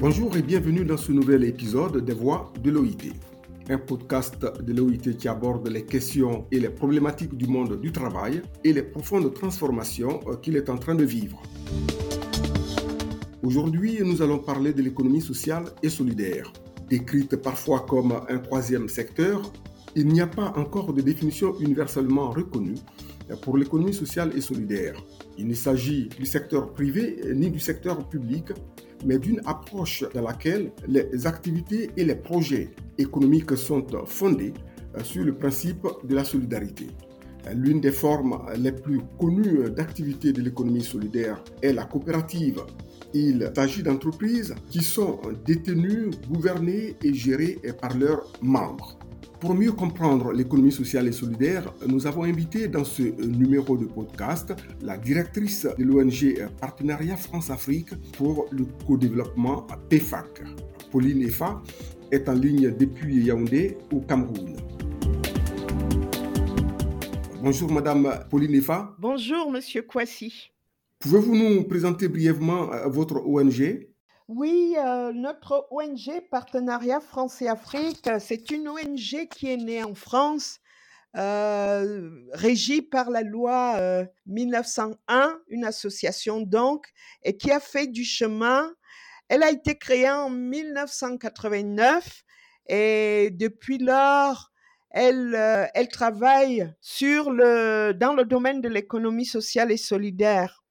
Bonjour et bienvenue dans ce nouvel épisode des Voix de l'OIT, un podcast de l'OIT qui aborde les questions et les problématiques du monde du travail et les profondes transformations euh, qu'il est en train de vivre. Aujourd'hui, nous allons parler de l'économie sociale et solidaire. Décrite parfois comme un troisième secteur, il n'y a pas encore de définition universellement reconnue pour l'économie sociale et solidaire. Il ne s'agit du secteur privé ni du secteur public, mais d'une approche dans laquelle les activités et les projets économiques sont fondés sur le principe de la solidarité. L'une des formes les plus connues d'activité de l'économie solidaire est la coopérative. Il s'agit d'entreprises qui sont détenues, gouvernées et gérées par leurs membres. Pour mieux comprendre l'économie sociale et solidaire, nous avons invité dans ce numéro de podcast la directrice de l'ONG Partenariat France-Afrique pour le co-développement PEFAC. Pauline Efa est en ligne depuis Yaoundé au Cameroun. Bonjour Madame Pauline Efa. Bonjour Monsieur Kwasi. Pouvez-vous nous présenter brièvement euh, votre ONG oui, euh, notre ONG Partenariat France et Afrique, c'est une ONG qui est née en France, euh, régie par la loi 1901, une association donc, et qui a fait du chemin. Elle a été créée en 1989 et depuis lors, elle, travaille dans le domaine de l'économie sociale et solidaire.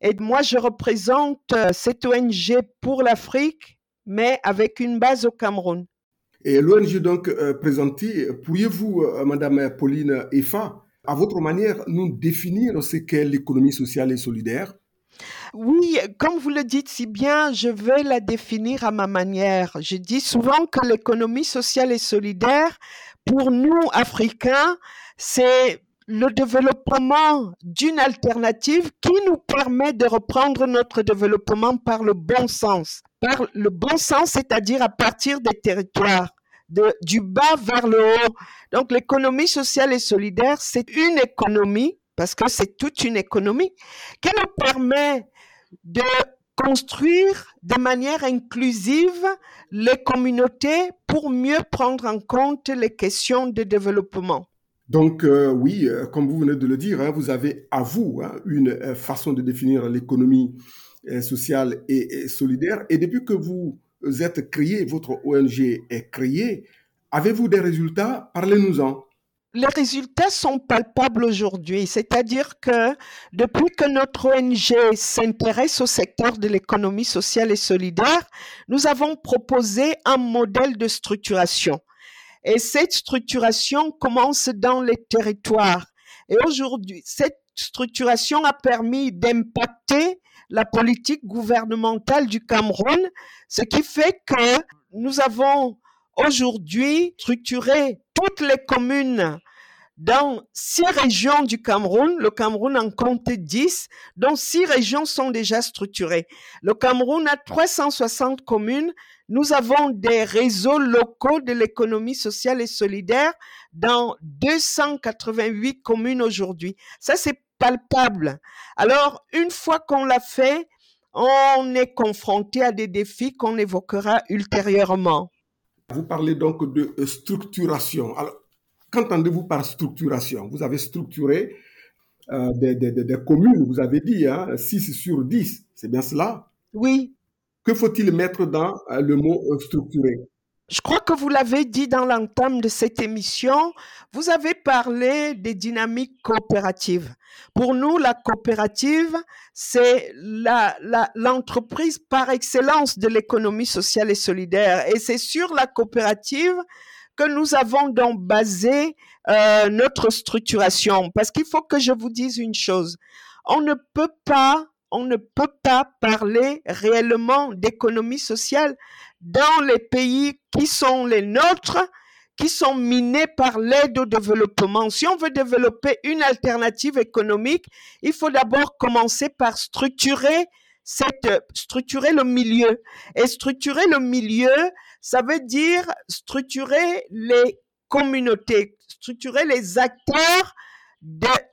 Et moi, je représente euh, cette ONG pour l'Afrique, mais avec une base au Cameroun. Et l'ONG donc euh, présentée, pourriez-vous, euh, Madame Pauline Efa, à votre manière, nous définir ce qu'est l'économie sociale et solidaire? Oui, comme vous le dites si bien, je vais la définir à ma manière. Je dis souvent que l'économie sociale et solidaire, pour nous, Africains, c'est le développement d'une alternative qui nous permet de reprendre notre développement par le bon sens. Par le bon sens, c'est-à-dire à partir des territoires. Du bas vers le haut. Donc l'économie sociale et solidaire, c'est une économie, parce que c'est toute une économie, qui nous permet de construire de manière inclusive les communautés pour mieux prendre en compte les questions de développement. Donc euh, oui, euh, comme vous venez de le dire, hein, vous avez à vous hein, une euh, façon de définir l'économie sociale et, et, solidaire. Et depuis que vous êtes créé, votre ONG est créée, avez-vous des résultats? Parlez-nous-en. Les résultats sont palpables aujourd'hui, c'est-à-dire que depuis que notre ONG s'intéresse au secteur de l'économie sociale et solidaire, nous avons proposé un modèle de structuration. Et cette structuration commence dans les territoires. Et aujourd'hui, cette structuration a permis d'impacter la politique gouvernementale du Cameroun, ce qui fait que nous avons aujourd'hui structuré toutes les communes dans six régions du Cameroun. Le Cameroun en compte dix, dont six régions sont déjà structurées. Le Cameroun a 360 communes nous avons des réseaux locaux de l'économie sociale et solidaire dans 288 communes aujourd'hui. Ça, c'est palpable. Alors, une fois qu'on l'a fait, on est confronté à des défis qu'on évoquera ultérieurement. Vous parlez donc de structuration. Alors, qu'entendez-vous par structuration? Vous avez structuré euh, des, des, des, communes, vous avez dit, hein, 6 sur 10, c'est bien cela? Oui, que faut-il mettre dans euh, le mot euh, structuré? Je crois que vous l'avez dit dans l'entame de cette émission, vous avez parlé des dynamiques coopératives. Pour nous, la coopérative, c'est l'entreprise la, par excellence de l'économie sociale et solidaire. Et c'est sur la coopérative que nous avons donc basé euh, notre structuration. Parce qu'il faut que je vous dise une chose. On ne peut pas on ne peut pas parler réellement d'économie sociale dans les pays qui sont les nôtres, qui sont minés par l'aide au développement. Si on veut développer une alternative économique, il faut d'abord commencer par structurer cette, structurer le milieu. Et structurer le milieu, ça veut dire structurer les communautés, structurer les acteurs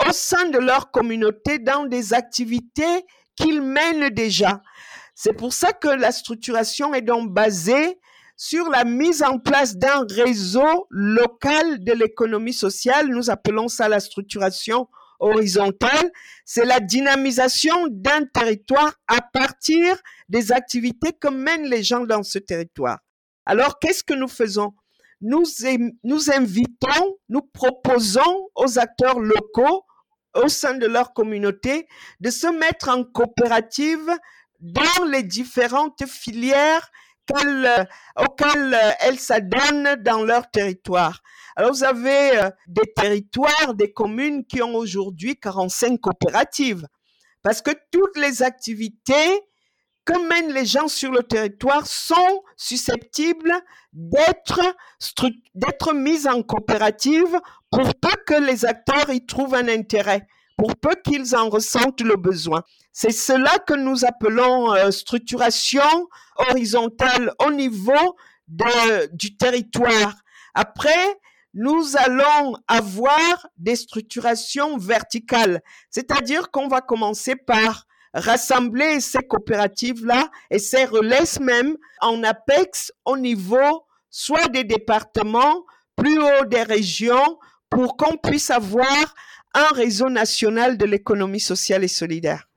au sein de leur communauté dans des activités qu'ils mènent déjà. C'est pour ça que la structuration est donc basée sur la mise en place d'un réseau local de l'économie sociale. Nous appelons ça la structuration horizontale. C'est la dynamisation d'un territoire à partir des activités que mènent les gens dans ce territoire. Alors, qu'est-ce que nous faisons? Nous, nous invitons, nous proposons aux acteurs locaux au sein de leur communauté de se mettre en coopérative dans les différentes filières auxquelles elles s'adonnent dans leur territoire. Alors vous avez euh, des territoires, des communes qui ont aujourd'hui 45 coopératives parce que toutes les activités que mènent les gens sur le territoire sont susceptibles d'être d'être en coopérative pour peu que les acteurs y trouvent un intérêt, pour peu qu'ils en ressentent le besoin. C'est cela que nous appelons euh, structuration horizontale au niveau de, du territoire. Après, nous allons avoir des structurations verticales, c'est-à-dire qu'on va commencer par rassembler ces coopératives-là et ces relais même en APEX au niveau soit des départements, plus haut des régions, pour qu'on puisse avoir un réseau national de l'économie sociale et solidaire.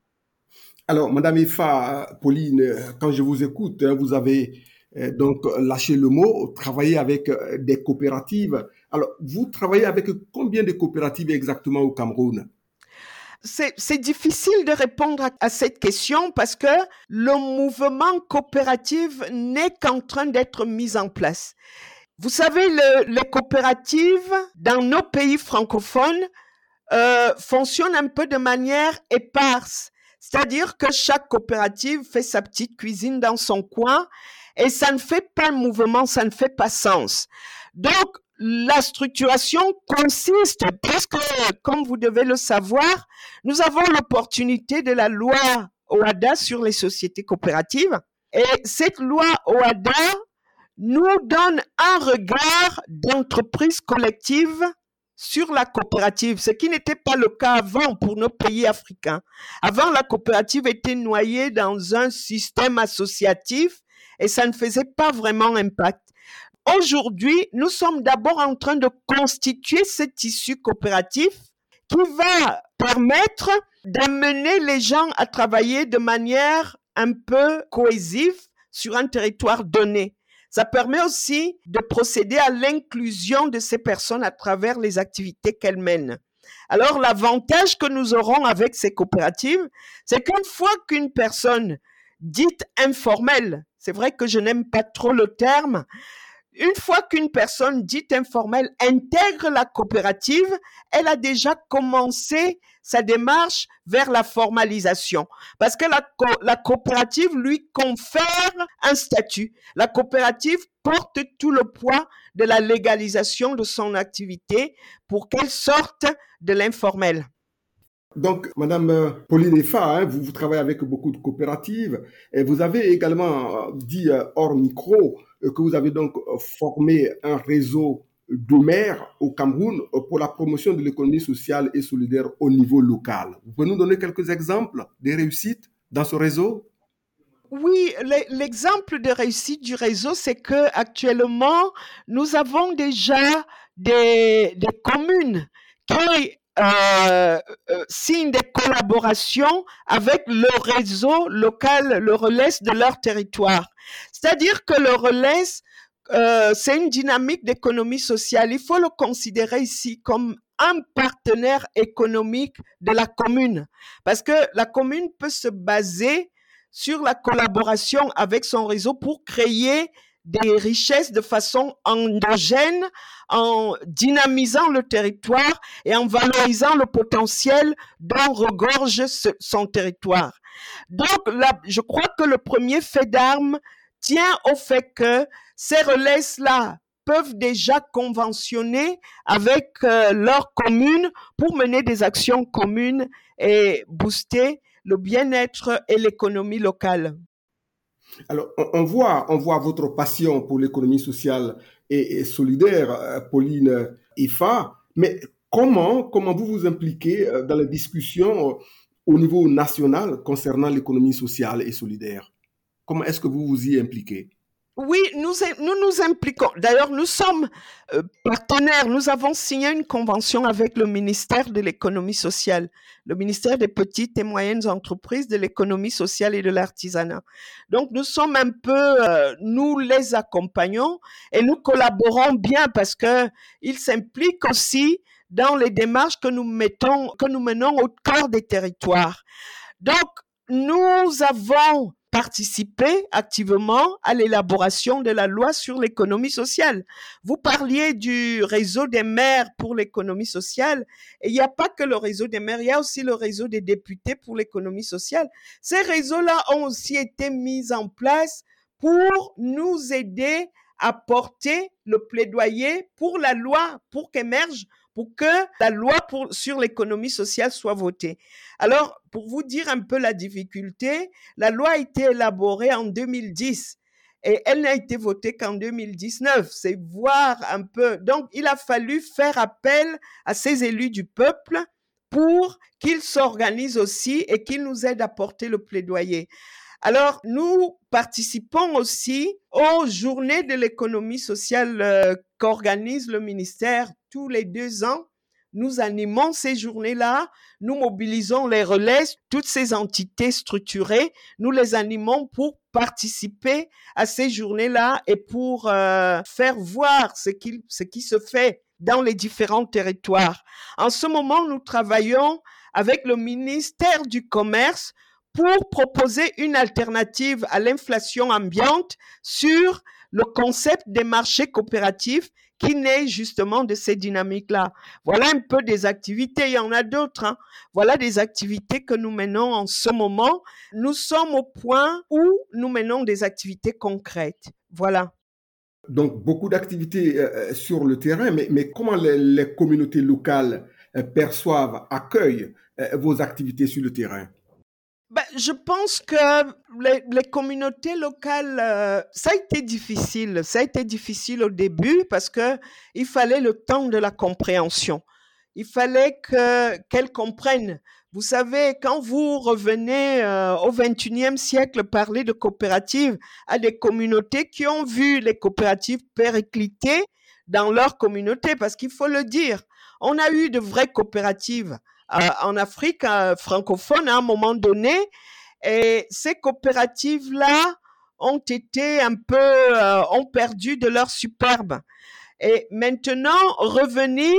Alors, Madame Efa, Pauline, quand je vous écoute, hein, vous avez euh, donc lâché le mot, travailler avec euh, des coopératives. Alors, vous travaillez avec combien de coopératives exactement au Cameroun? C'est difficile de répondre à, cette question parce que le mouvement coopératif n'est qu'en train d'être mis en place. Vous savez, les coopératives dans nos pays francophones euh, fonctionnent un peu de manière éparse. C'est-à-dire que chaque coopérative fait sa petite cuisine dans son coin et ça ne fait pas mouvement, ça ne fait pas sens. Donc, la structuration consiste, parce que, comme vous devez le savoir, nous avons l'opportunité de la loi OADA sur les sociétés coopératives. Et cette loi OADA nous donne un regard d'entreprise collective sur la coopérative, ce qui n'était pas le cas avant pour nos pays africains. Avant, la coopérative était noyée dans un système associatif et ça ne faisait pas vraiment impact. Aujourd'hui, nous sommes d'abord en train de constituer ce tissu coopératif qui va permettre d'amener les gens à travailler de manière un peu cohésive sur un territoire donné. Ça permet aussi de procéder à l'inclusion de ces personnes à travers les activités qu'elles mènent. Alors l'avantage que nous aurons avec ces coopératives, c'est qu'une fois qu'une personne dite informelle, c'est vrai que je n'aime pas trop le terme, une fois qu'une personne dite informelle intègre la coopérative, elle a déjà commencé sa démarche vers la formalisation. Parce que la, coopérative lui confère un statut. La coopérative porte tout le poids de la légalisation de son activité pour qu'elle sorte de l'informel. Donc, Madame euh, Pauline Efa, hein, vous, travaillez avec beaucoup de coopératives et vous avez également dit euh, hors micro euh, que vous avez donc formé un réseau de maires au Cameroun pour la promotion de l'économie sociale et solidaire au niveau local. Vous pouvez nous donner quelques exemples des réussites dans ce réseau? Oui, l'exemple de réussite du réseau, c'est que actuellement, nous avons déjà des communes qui euh, euh, signe des collaborations avec le réseau local, le relais de leur territoire. C'est-à-dire que le relais, euh, c'est une dynamique d'économie sociale. Il faut le considérer ici comme un partenaire économique de la commune, parce que la commune peut se baser sur la collaboration avec son réseau pour créer des richesses de façon endogène en dynamisant le territoire et en valorisant le potentiel dont regorge son territoire. Donc, là, je crois que le premier fait d'armes tient au fait que ces relais-là peuvent déjà conventionner avec euh, leur commune pour mener des actions communes et booster le bien-être et l'économie locale. Alors, on, voit, on voit votre passion pour l'économie sociale et, solidaire, euh, Pauline Ifa, mais comment, comment vous vous impliquez euh, dans les discussions euh, au niveau national concernant l'économie sociale et solidaire? Comment est-ce que vous vous y impliquez? Oui, nous nous, nous impliquons. D'ailleurs, nous sommes euh, partenaires. Nous avons signé une convention avec le ministère de l'économie sociale, le ministère des petites et moyennes entreprises, de l'économie sociale et de l'artisanat. Donc, nous sommes un peu, euh, nous les accompagnons et nous collaborons bien parce que ils s'impliquent aussi dans les démarches que nous mettons, que nous menons au cœur des territoires. Donc, nous avons participer activement à l'élaboration de la loi sur l'économie sociale. Vous parliez du réseau des maires pour l'économie sociale il n'y a pas que le réseau des maires, il y a aussi le réseau des députés pour l'économie sociale. Ces réseaux-là ont aussi été mis en place pour nous aider à porter le plaidoyer pour la loi, pour qu'émerge pour que la loi sur l'économie sociale soit votée. Alors, pour vous dire un peu la difficulté, la loi a été élaborée en 2010 et elle n'a été votée qu'en 2019. C'est voir un peu. Donc, il a fallu faire appel à ces élus du peuple pour qu'ils s'organisent aussi et qu'ils nous aident à porter le plaidoyer. Alors, nous participons aussi aux journées de l'économie sociale euh, qu'organise le ministère tous les deux ans. Nous animons ces journées-là, nous mobilisons les relais, toutes ces entités structurées, nous les animons pour participer à ces journées-là et pour euh, faire voir ce qui, ce qui se fait dans les différents territoires. En ce moment, nous travaillons avec le ministère du Commerce pour proposer une alternative à l'inflation ambiante sur le concept des marchés coopératifs qui naît justement de ces dynamiques-là. Voilà un peu des activités, il y en a d'autres. Hein. Voilà des activités que nous menons en ce moment. Nous sommes au point où nous menons des activités concrètes. Voilà. Donc, beaucoup d'activités euh, euh, sur le terrain, mais, comment les, communautés locales euh, perçoivent, accueillent vos activités sur le terrain? Ben, je pense que les, communautés locales, euh, ça a été difficile. Ça a été difficile au début parce que il fallait le temps de la compréhension. Il fallait que qu'elles comprennent. Vous savez, quand vous revenez euh, au 21e siècle parler de coopératives à des communautés qui ont vu les coopératives péricliter dans leur communauté, parce qu'il faut le dire, on a eu de vraies coopératives en Afrique euh, francophone à un moment donné. Et ces coopératives-là ont été un peu, euh, ont perdu de leur superbe. Et maintenant, revenir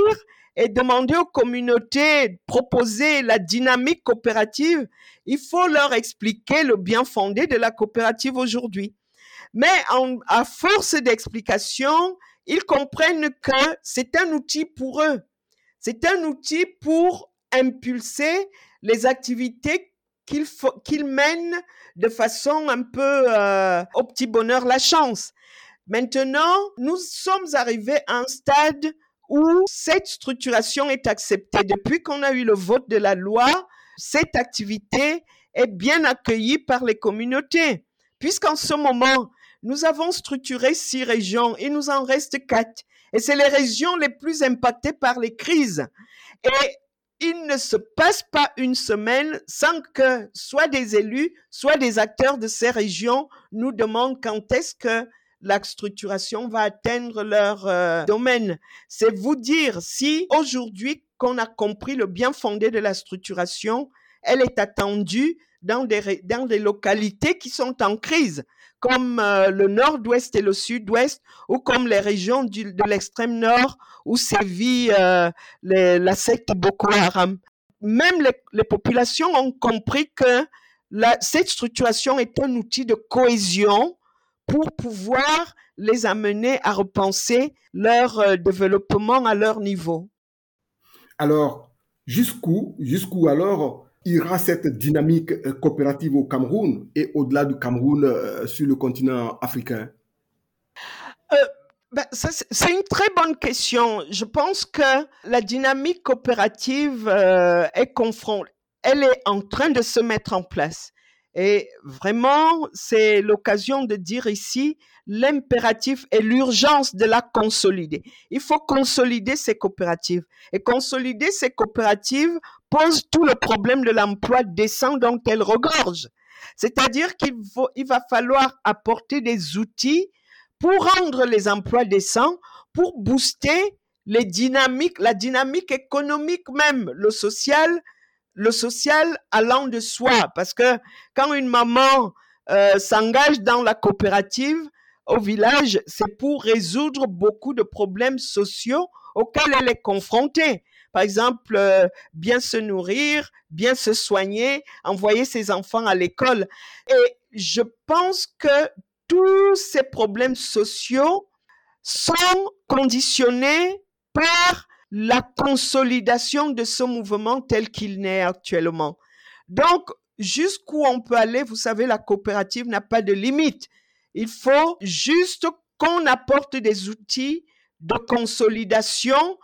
et demander aux communautés, proposer la dynamique coopérative, il faut leur expliquer le bien fondé de la coopérative aujourd'hui. Mais à force d'explication, ils comprennent que c'est un outil pour eux. C'est un outil pour impulser les activités qu'il qu'il mène de façon un peu euh, au petit bonheur la chance. Maintenant, nous sommes arrivés à un stade où cette structuration est acceptée. Depuis qu'on a eu le vote de la loi, cette activité est bien accueillie par les communautés. Puisqu'en ce moment, nous avons structuré six régions, il nous en reste quatre. Et c'est les régions les plus impactées par les crises. Et il ne se passe pas une semaine sans que soit des élus, soit des acteurs de ces régions nous demandent quand est-ce que la structuration va atteindre leur euh, domaine. C'est vous dire si aujourd'hui qu'on a compris le bien fondé de la structuration, elle est attendue dans dans des localités qui sont en crise, comme euh, le nord-ouest et le sud-ouest, ou comme les régions du, de l'extrême nord où sévit euh, la secte Boko Haram. Même les, populations ont compris que cette structuration est un outil de cohésion pour pouvoir les amener à repenser leur euh, développement à leur niveau. Alors, jusqu'où, jusqu'où alors ira cette dynamique euh, coopérative au Cameroun et au-delà du Cameroun euh, sur le continent africain? Euh, ben, C'est une très bonne question. Je pense que la dynamique coopérative est confrontée, elle est en train de se mettre en place. Et vraiment, c'est l'occasion de dire ici l'impératif et l'urgence de la consolider. Il faut consolider ces coopératives. Et consolider ces coopératives pose tout le problème de l'emploi décent dont elles regorgent. C'est-à-dire qu'il il va falloir apporter des outils pour rendre les emplois décents, pour booster les dynamiques, la dynamique économique même, le social, le social allant de soi. Parce que quand une maman euh, s'engage dans la coopérative au village, c'est pour résoudre beaucoup de problèmes sociaux auxquels elle est confrontée. Par exemple, euh, bien se nourrir, bien se soigner, envoyer ses enfants à l'école. Et je pense que tous ces problèmes sociaux sont conditionnés par la consolidation de ce mouvement tel qu'il naît actuellement. Donc, jusqu'où on peut aller, vous savez, la coopérative n'a pas de limite. Il faut juste qu'on apporte des outils de consolidation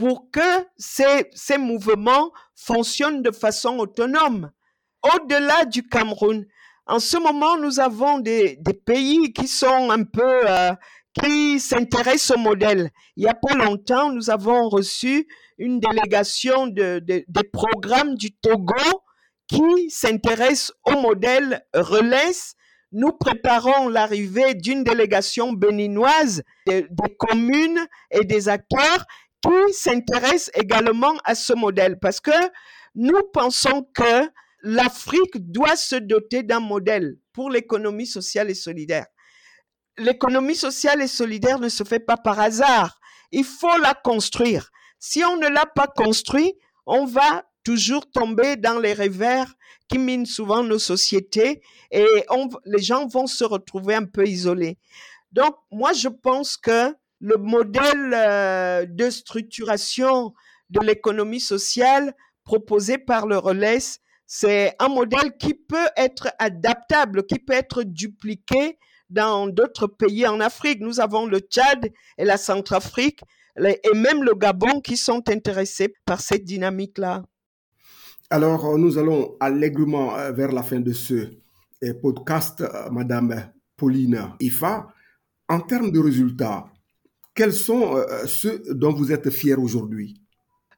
pour que ces, ces mouvements fonctionnent de façon autonome. Au-delà du Cameroun, en ce moment, nous avons des, des pays qui sont un peu, euh, qui s'intéressent au modèle. Il n'y a pas longtemps, nous avons reçu une délégation de, de, des programmes du Togo qui s'intéresse au modèle Relais. Nous préparons l'arrivée d'une délégation béninoise des communes et des acteurs qui s'intéressent également à ce modèle parce que nous pensons que l'Afrique doit se doter d'un modèle pour l'économie sociale et solidaire. L'économie sociale et solidaire ne se fait pas par hasard. Il faut la construire. Si on ne l'a pas construit, on va toujours tomber dans les revers qui minent souvent nos sociétés et les gens vont se retrouver un peu isolés. Donc, moi, je pense que le modèle euh, de structuration de l'économie sociale proposé par le relais, c'est un modèle qui peut être adaptable, qui peut être dupliqué dans d'autres pays en Afrique. Nous avons le Tchad et la Centrafrique et même le Gabon qui sont intéressés par cette dynamique-là. Alors, nous allons allègrement euh, vers la fin de ce euh, podcast, Madame Pauline Ifa. En termes de résultats, quels sont euh, ceux dont vous êtes fiers aujourd'hui?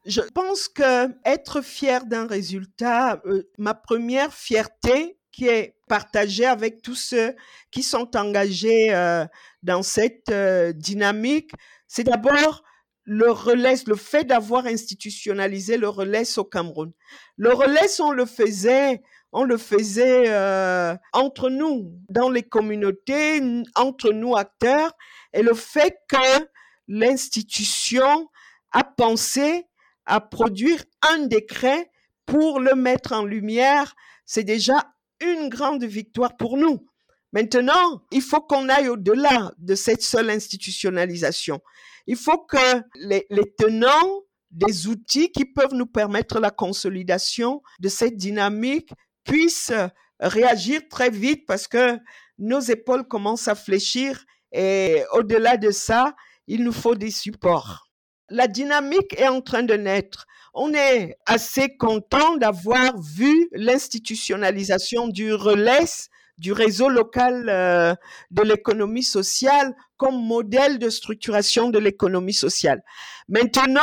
Je pense que être fier d'un résultat, euh, ma première fierté qui est partagée avec tous ceux qui sont engagés euh, dans cette dynamique, c'est d'abord le relais, le fait d'avoir institutionnalisé le relais au Cameroun. Le relais, on le faisait, on le faisait euh, entre nous, dans les communautés, entre nous acteurs, et le fait que l'institution a pensé à produire un décret pour le mettre en lumière, c'est déjà une grande victoire pour nous. Maintenant, il faut qu'on aille au-delà de cette seule institutionnalisation. Il faut que les, les, tenants des outils qui peuvent nous permettre la consolidation de cette dynamique puissent réagir très vite parce que nos épaules commencent à fléchir et au-delà de ça, il nous faut des supports. La dynamique est en train de naître. On est assez content d'avoir vu l'institutionnalisation du relais du réseau local euh, de l'économie sociale comme modèle de structuration de l'économie sociale. Maintenant,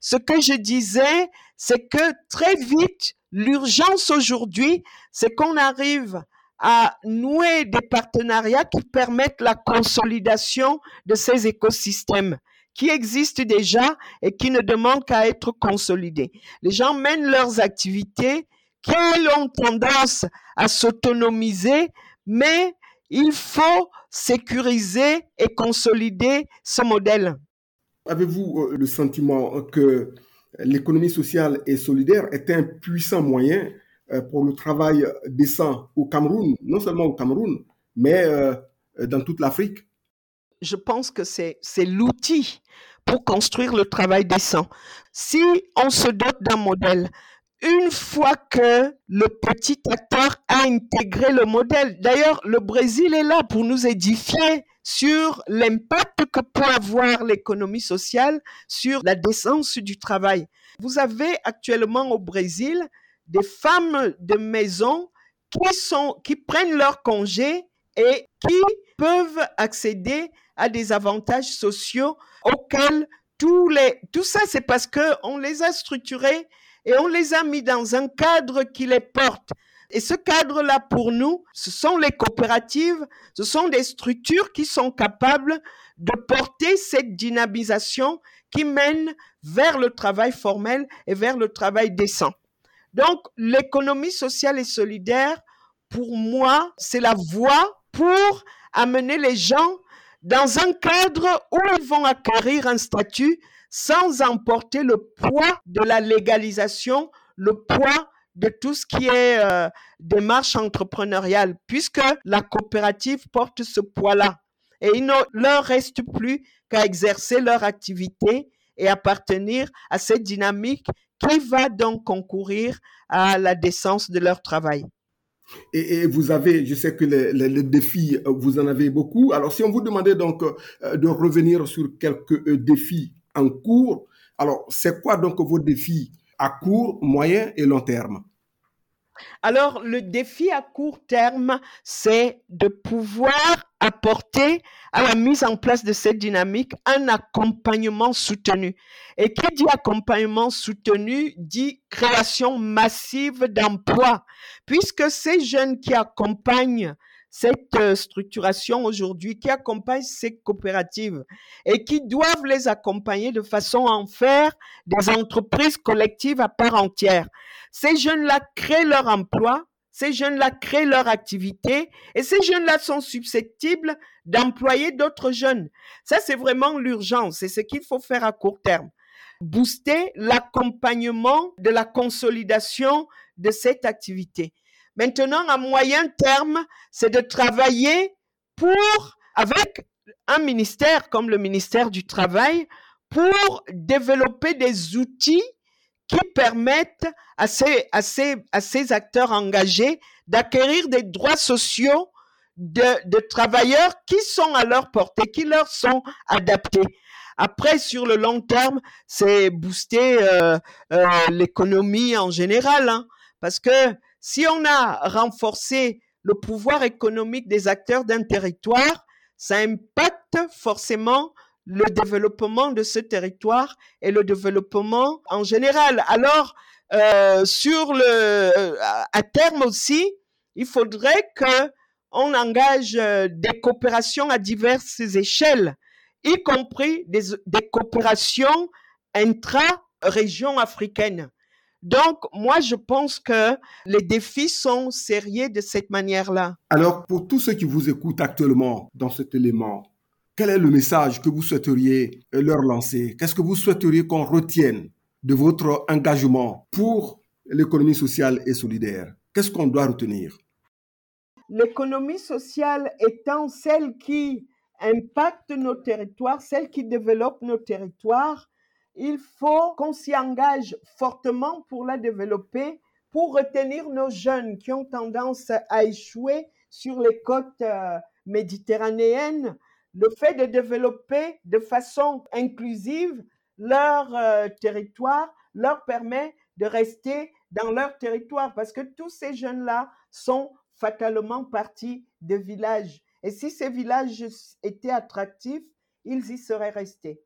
ce que je disais, c'est que très vite, l'urgence aujourd'hui, c'est qu'on arrive à nouer des partenariats qui permettent la consolidation de ces écosystèmes qui existent déjà et qui ne demandent qu'à être consolidés. Les gens mènent leurs activités qui ont tendance à s'autonomiser, mais il faut sécuriser et consolider ce modèle. Avez-vous euh, le sentiment que l'économie sociale et solidaire est un puissant moyen euh, pour le travail décent au Cameroun, non seulement au Cameroun, mais euh, dans toute l'Afrique? Je pense que c'est l'outil pour construire le travail décent. Si on se dote d'un modèle, une fois que le petit acteur a intégré le modèle, d'ailleurs le Brésil est là pour nous édifier sur l'impact que peut avoir l'économie sociale sur la décence du travail. Vous avez actuellement au Brésil des femmes de maison qui, sont, qui prennent leur congé et qui peuvent accéder à des avantages sociaux auxquels tous les, tout ça, c'est parce qu'on les a structurés et on les a mis dans un cadre qui les porte. Et ce cadre-là, pour nous, ce sont les coopératives, ce sont des structures qui sont capables de porter cette dynamisation qui mène vers le travail formel et vers le travail décent. Donc, l'économie sociale et solidaire, pour moi, c'est la voie pour amener les gens dans un cadre où ils vont acquérir un statut sans emporter le poids de la légalisation, le poids de tout ce qui est euh, démarche entrepreneuriale, puisque la coopérative porte ce poids-là. Et il ne leur reste plus qu'à exercer leur activité et appartenir à cette dynamique qui va donc concourir à la décence de leur travail. Et, vous avez, je sais que les, défis, vous en avez beaucoup. Alors, si on vous demandait donc euh, de revenir sur quelques euh, défis en cours, alors c'est quoi donc vos défis? À court, moyen et long terme alors, le défi à court terme, c'est de pouvoir apporter à la mise en place de cette dynamique un accompagnement soutenu. Et qui dit accompagnement soutenu dit création massive d'emplois, puisque ces jeunes qui accompagnent cette euh, structuration aujourd'hui, qui accompagnent ces coopératives et qui doivent les accompagner de façon à en faire des entreprises collectives à part entière. Ces jeunes-là créent leur emploi, ces jeunes-là créent leur activité et ces jeunes-là sont susceptibles d'employer d'autres jeunes. Ça, c'est vraiment l'urgence. C'est ce qu'il faut faire à court terme. Booster l'accompagnement de la consolidation de cette activité. Maintenant, à moyen terme, c'est de travailler pour, avec un ministère comme le ministère du Travail, pour développer des outils qui permettent à ces, à ces, à ces acteurs engagés d'acquérir des droits sociaux de, travailleurs qui sont à leur portée, qui leur sont adaptés. Après, sur le long terme, c'est booster euh, euh, l'économie en général, hein, parce que si on a renforcé le pouvoir économique des acteurs d'un territoire, ça impacte forcément le développement de ce territoire et le développement en général. Alors, euh, sur le, à terme aussi, il faudrait que on engage euh, des coopérations à diverses échelles, y compris des, des coopérations intra-régions africaines. Donc, moi, je pense que les défis sont sérieux de cette manière-là. Alors, pour tous ceux qui vous écoutent actuellement dans cet élément, quel est le message que vous souhaiteriez leur lancer? Qu'est-ce que vous souhaiteriez qu'on retienne de votre engagement pour l'économie sociale et solidaire? Qu'est-ce qu'on doit retenir? L'économie sociale étant celle qui impacte nos territoires, celle qui développe nos territoires, il faut qu'on s'y engage fortement pour la développer, pour retenir nos jeunes qui ont tendance à échouer sur les côtes euh, méditerranéennes le fait de développer de façon inclusive leur euh, territoire leur permet de rester dans leur territoire parce que tous ces jeunes-là sont fatalement partis de villages. Et si ces villages étaient attractifs, ils y seraient restés.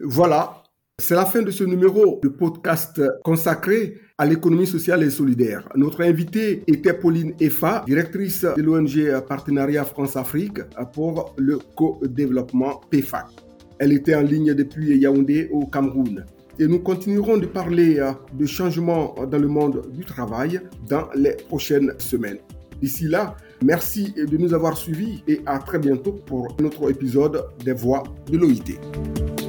Voilà, c'est la fin de ce numéro de podcast consacré à l'économie sociale et solidaire. Notre invitée était Pauline Effa, directrice de l'ONG Partenariat France-Afrique pour le co-développement PFAC. Elle était en ligne depuis Yaoundé au Cameroun. Et nous continuerons de parler de changements dans le monde du travail dans les prochaines semaines. D'ici là, merci de nous avoir suivis et à très bientôt pour notre épisode des voix de l'OIT.